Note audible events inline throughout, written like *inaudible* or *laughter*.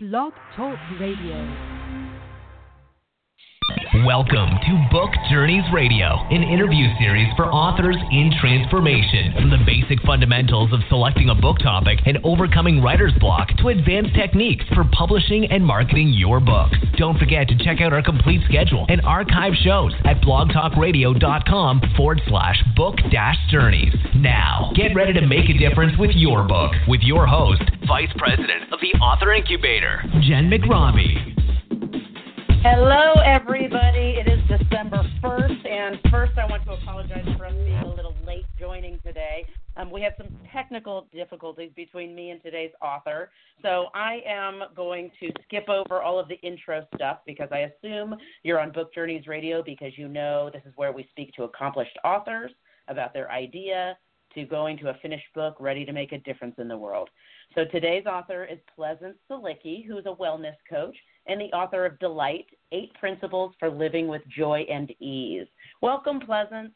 Blog Talk Radio. Welcome to Book Journeys Radio, an interview series for authors in transformation. From the basic fundamentals of selecting a book topic and overcoming writer's block to advanced techniques for publishing and marketing your book. Don't forget to check out our complete schedule and archive shows at blogtalkradio.com forward slash book dash journeys. Now, get ready to make a difference with your book with your host, Vice President of the Author Incubator, Jenn McRobbie. Hello, everybody. It is December 1st, and first I want to apologize for us being a little late joining today. Um, we had some technical difficulties between me and today's author, so I am going to skip over all of the intro stuff because I assume you're on Book Journeys Radio because you know this is where we speak to accomplished authors about their idea to going to a finished book ready to make a difference in the world. So today's author is Pleasance Silicki, who's a wellness coach and the author of Delight Eight Principles for Living with Joy and Ease. Welcome, Pleasance.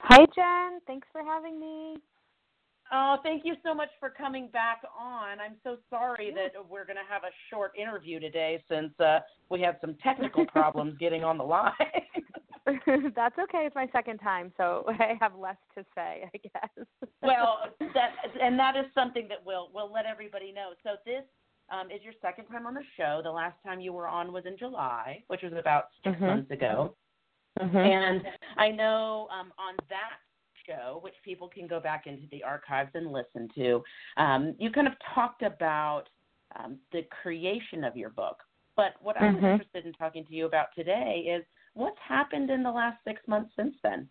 Hi, Jenn. Thanks for having me. Oh, thank you so much for coming back on. I'm so sorry that we're going to have a short interview today since uh, we have some technical *laughs* problems getting on the line. *laughs* *laughs* That's okay. It's my second time, so I have less to say, I guess. well, that and that is something that we'll we'll let everybody know. So this um, is your second time on the show. The last time you were on was in July, which was about 6 mm-hmm. months ago. Mm-hmm. And I know um, on that show, which people can go back into the archives and listen to, um, you kind of talked about um, the creation of your book. But what I'm mm-hmm. interested in talking to you about today is what's happened in the last six months since then.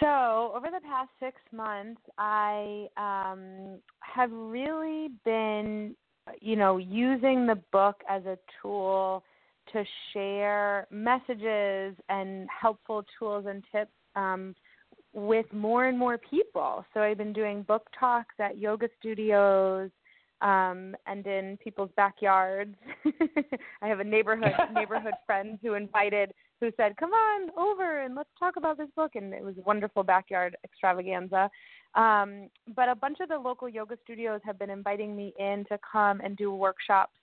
So, over the past six months, I um, have really been, you know, using the book as a tool to share messages and helpful tools and tips um, with more and more people. So, I've been doing book talks at yoga studios, um, and in people's backyards. *laughs* I have a neighborhood *laughs* neighborhood friend who invited who said, "Come on over and let's talk about this book." And it was a wonderful backyard extravaganza. Um, but a bunch of the local yoga studios have been inviting me in to come and do workshops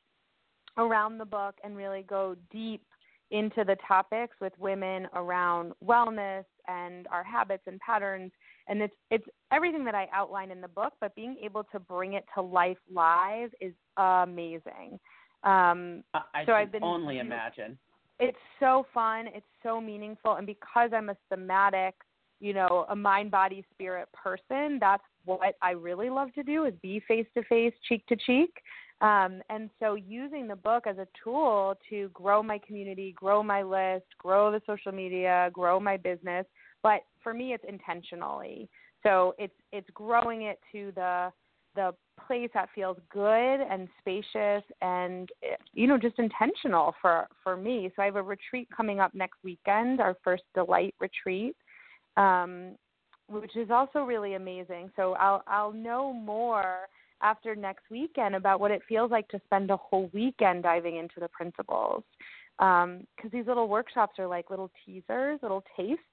around the book and really go deep into the topics with women around wellness and our habits and patterns and it's it's everything that I outline in the book, but being able to bring it to life live is amazing. Um, I so can I've been only imagine. It's so fun. It's so meaningful, and because I'm a somatic, you know, a mind, body, spirit person, that's what I really love to do is be face to face, cheek to cheek. Um, and so using the book as a tool to grow my community, grow my list, grow the social media, grow my business. But for me it's intentionally. So it's it's growing it to the the place that feels good and spacious and you know just intentional for for me. So i have a retreat coming up next weekend our first delight retreat um, which is also really amazing. So i'll i'll know more after next weekend about what it feels like to spend a whole weekend diving into the principles because um, these little workshops are like little teasers little tastes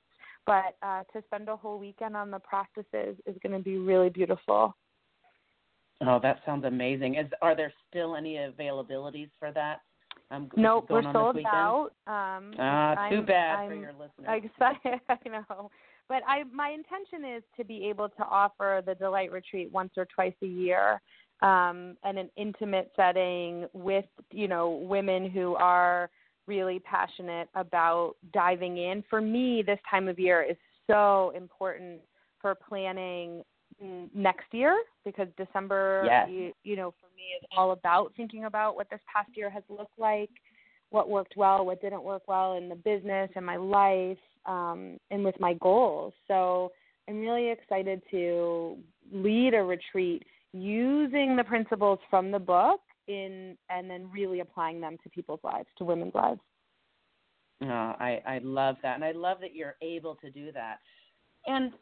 but uh, to spend a whole weekend on the practices is going to be really beautiful. Oh, that sounds amazing. Is are there still any availabilities for that? Um, nope, we're sold out. Um, ah, too I'm, bad I'm, for your listeners. I, *laughs* I know, but I my intention is to be able to offer the delight retreat once or twice a year, um, in an intimate setting with you know women who are really passionate about diving in. For me, this time of year is so important for planning next year because December, yes. you, you know, for me is all about thinking about what this past year has looked like, what worked well, what didn't work well in the business and my life, um, and with my goals. So I'm really excited to lead a retreat using the principles from the book in and then really applying them to people's lives, to women's lives. Oh, I I love that, and I love that you're able to do that. And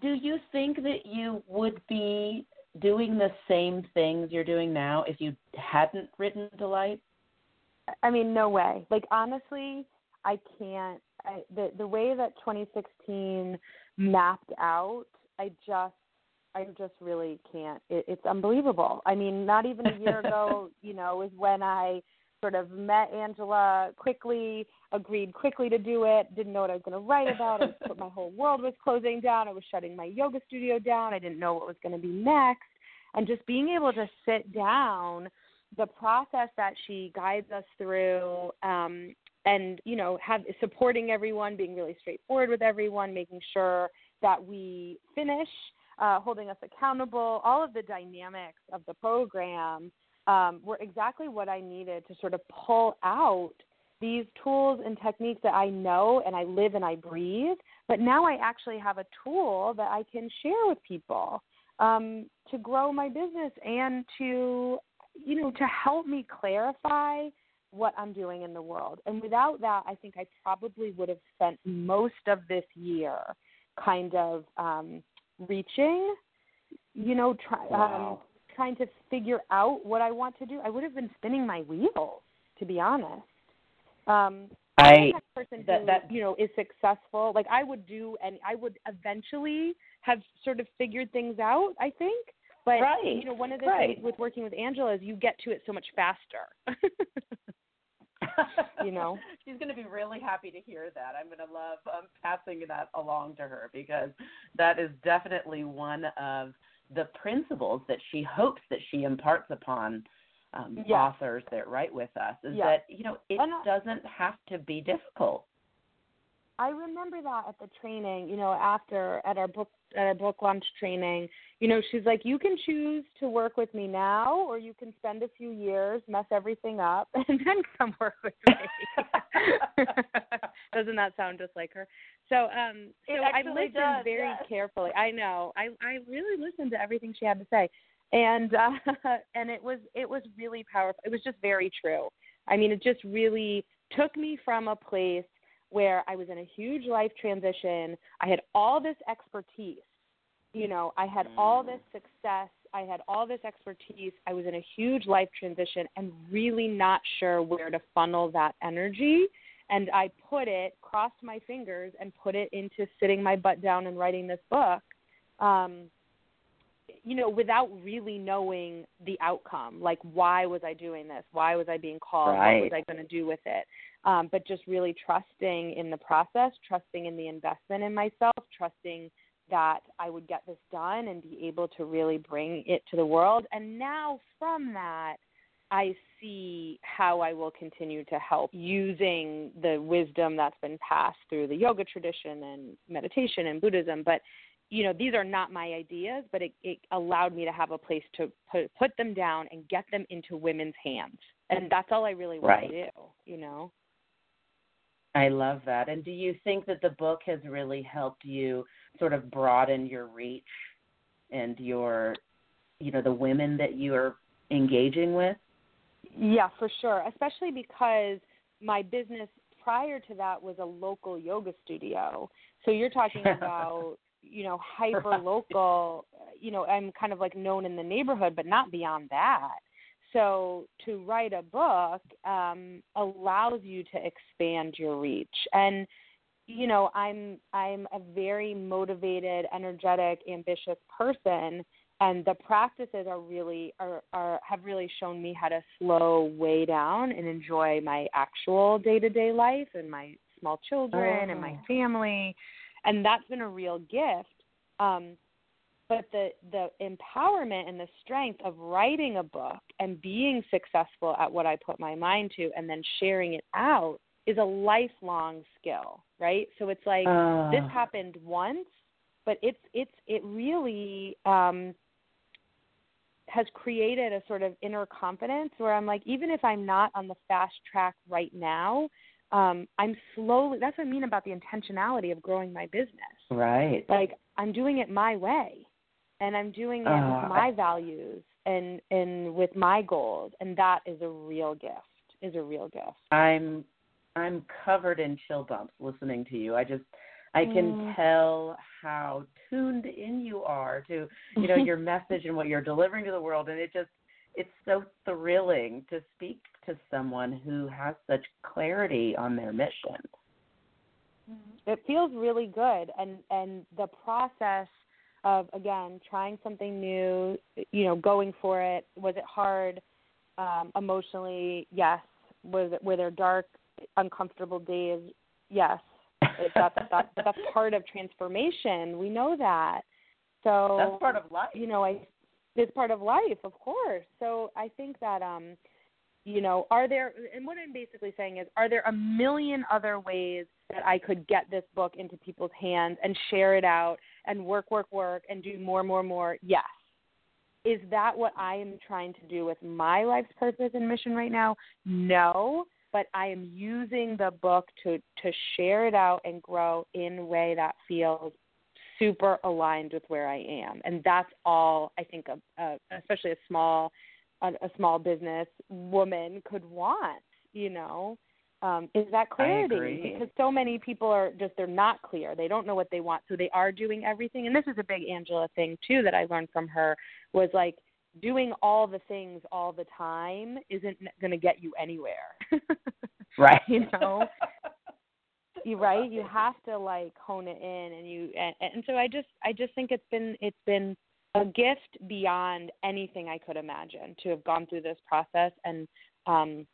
do you think that you would be doing the same things you're doing now if you hadn't written Delight? I mean, no way. Like honestly, I can't. I, the the way that 2016 mapped out, I just I just really can't. It, it's unbelievable. I mean, not even a year ago, *laughs* you know, is when I sort of met Angela quickly, agreed quickly to do it, didn't know what I was going to write about. I was, my whole world was closing down. I was shutting my yoga studio down. I didn't know what was going to be next. And just being able to sit down, the process that she guides us through, um, and you know, have supporting everyone, being really straightforward with everyone, making sure that we finish, uh, holding us accountable, all of the dynamics of the program um, were exactly what I needed to sort of pull out these tools and techniques that I know and I live and I breathe. But now I actually have a tool that I can share with people um, to grow my business and to, you know, to help me clarify what I'm doing in the world. And without that, I think I probably would have spent most of this year kind of um, reaching, you know, try, um, wow. um, trying to figure out what I want to do. I would have been spinning my wheels, to be honest. Um, I person that, that you know is successful. Like I would do, and I would eventually have sort of figured things out. I think, but right. you know, one of the right. things with working with Angela is you get to it so much faster. *laughs* you know, *laughs* she's going to be really happy to hear that. I'm going to love um, passing that along to her because that is definitely one of the principles that she hopes that she imparts upon um, yes. authors that write with us is yes. that you know it doesn't have to be difficult. I remember that at the training, you know, after at our book at our book launch training, you know, she's like, you can choose to work with me now, or you can spend a few years, mess everything up, *laughs* and then come work with me. *laughs* Doesn't that sound just like her? So, um, so I listened does, very yes. carefully. I know. I I really listened to everything she had to say, and uh, *laughs* and it was it was really powerful. It was just very true. I mean, it just really took me from a place where I was in a huge life transition. I had all this expertise. You know, I had all this success. I had all this expertise. I was in a huge life transition and really not sure where to funnel that energy. And I put it, crossed my fingers, and put it into sitting my butt down and writing this book. Um, you know, without really knowing the outcome, like why was I doing this? Why was I being called? Right. What was I going to do with it? Um, but just really trusting in the process, trusting in the investment in myself, trusting that I would get this done and be able to really bring it to the world. And now from that, I see how I will continue to help using the wisdom that's been passed through the yoga tradition and meditation and Buddhism. But you know, these are not my ideas, but it, it allowed me to have a place to put, put them down and get them into women's hands. And that's all I really want right. to do, you know. I love that. And do you think that the book has really helped you sort of broaden your reach and your, you know, the women that you are engaging with? Yeah, for sure. Especially because my business prior to that was a local yoga studio. So you're talking *laughs* about you know hyper local you know i'm kind of like known in the neighborhood but not beyond that so to write a book um allows you to expand your reach and you know i'm i'm a very motivated energetic ambitious person and the practices are really are, are have really shown me how to slow way down and enjoy my actual day to day life and my small children oh. and my oh. family and that's been a real gift. Um, but the the empowerment and the strength of writing a book and being successful at what I put my mind to, and then sharing it out is a lifelong skill, right? So it's like uh. this happened once, but it's it's it really um, has created a sort of inner confidence where I'm like, even if I'm not on the fast track right now, um, I'm slowly. That's what I mean about the intentionality of growing my business. Right. Like I'm doing it my way, and I'm doing it uh, with my values and and with my goals, and that is a real gift. Is a real gift. I'm I'm covered in chill bumps listening to you. I just I can mm. tell how tuned in you are to you know *laughs* your message and what you're delivering to the world, and it just it's so thrilling to speak to someone who has such clarity on their mission. Mm-hmm. It feels really good, and and the process of again trying something new, you know, going for it. Was it hard um, emotionally? Yes. Was it were there dark, uncomfortable days? Yes. that, that, that, that's part of transformation. We know that. So that's part of life. You know, I it's part of life, of course. So I think that um, you know, are there and what I'm basically saying is are there a million other ways that I could get this book into people's hands and share it out and work, work, work and do more, more, more? Yes. Is that what I am trying to do with my life's purpose and mission right now? No, but I am using the book to to share it out and grow in a way that feels super aligned with where I am, and that's all I think, a, a, especially a small a, a small business woman could want. You know, um, is that clarity? Because so many people are just they're not clear. They don't know what they want, so they are doing everything. And this is a big Angela thing too that I learned from her was like doing all the things all the time isn't going to get you anywhere. *laughs* right. you know. *laughs* you right you have to like hone it in and you and, and so i just i just think it's been it's been a gift beyond anything i could imagine to have gone through this process and um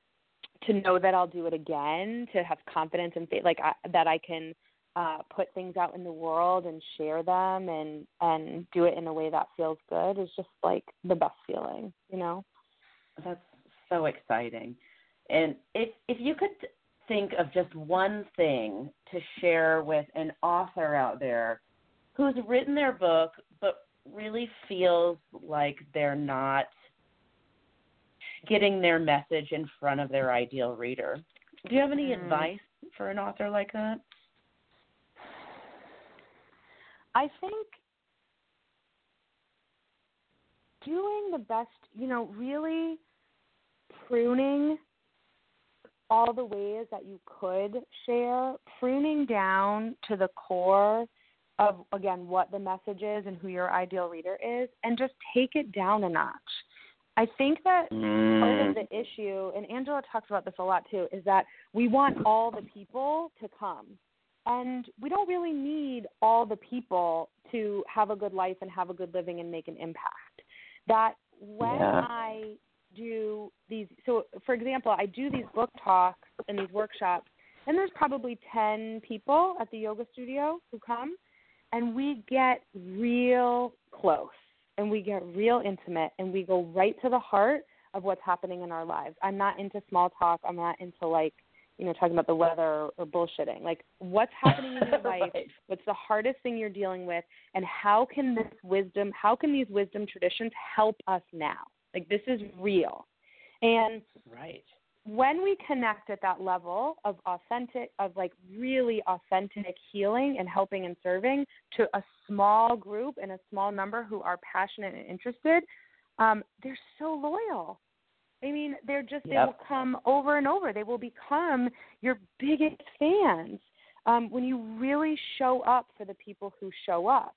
to know that i'll do it again to have confidence and faith like I, that i can uh put things out in the world and share them and and do it in a way that feels good is just like the best feeling you know? That's so exciting. And if if you could think of just one thing to share with an author out there who's written their book but really feels like they're not getting their message in front of their ideal reader. Do you have any mm. advice for an author like that? I think doing the best, you know, really pruning all the ways that you could share, pruning down to the core of, again, what the message is and who your ideal reader is, and just take it down a notch. I think that mm. part of mm. the issue, and Angela talks about this a lot too, is that we want all the people to come. And we don't really need all the people to have a good life and have a good living and make an impact. That when yeah. I do these so for example i do these book talks and these workshops and there's probably 10 people at the yoga studio who come and we get real close and we get real intimate and we go right to the heart of what's happening in our lives i'm not into small talk i'm not into like you know talking about the weather or bullshitting like what's *laughs* happening in your life right. what's the hardest thing you're dealing with and how can this wisdom how can these wisdom traditions help us now like this is real. And right. When we connect at that level of authentic of like really authentic healing and helping and serving to a small group and a small number who are passionate and interested, um, they're so loyal. I mean, they're just yep. they will come over and over. They will become your biggest fans um, when you really show up for the people who show up.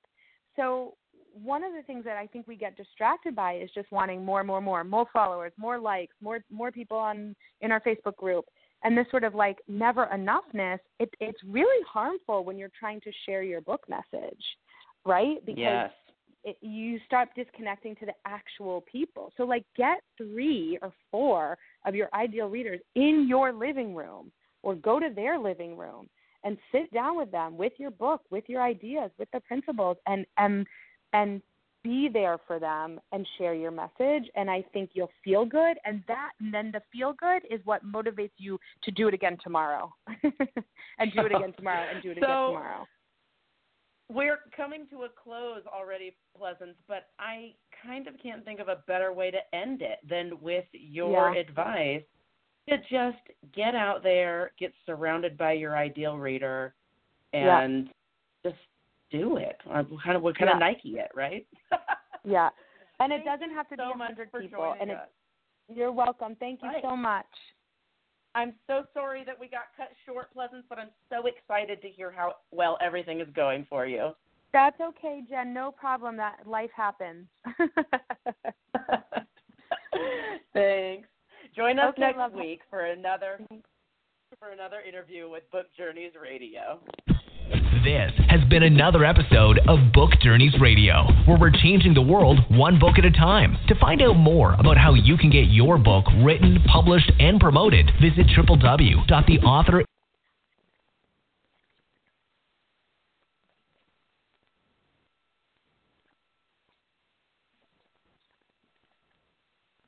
So one of the things that I think we get distracted by is just wanting more, and more, more, more followers, more likes, more, more people on in our Facebook group, and this sort of like never enoughness. It, it's really harmful when you're trying to share your book message, right? Because yes. it, you start disconnecting to the actual people. So like, get three or four of your ideal readers in your living room, or go to their living room and sit down with them with your book, with your ideas, with the principles, and and and be there for them and share your message and i think you'll feel good and that and then the feel good is what motivates you to do it again tomorrow *laughs* and do it again tomorrow and do it *laughs* so, again tomorrow we're coming to a close already pleasance but i kind of can't think of a better way to end it than with your yeah. advice to just get out there get surrounded by your ideal reader and yeah. just do it. Uh, or kind of, we're kind yeah. of Nike it, right? *laughs* yeah, and it doesn't have to so be a hundred people. And us. you're welcome. Thank you right. so much. I'm so sorry that we got cut short, Pleasance, but I'm so excited to hear how well everything is going for you. That's okay, Jenn. No problem. That life happens. *laughs* *laughs* Thanks. Join us okay, next week for another for another interview with Book Journeys Radio. This has been another episode of Book Journeys Radio, where we're changing the world one book at a time. To find out more about how you can get your book written, published, and promoted, visit www.theauthor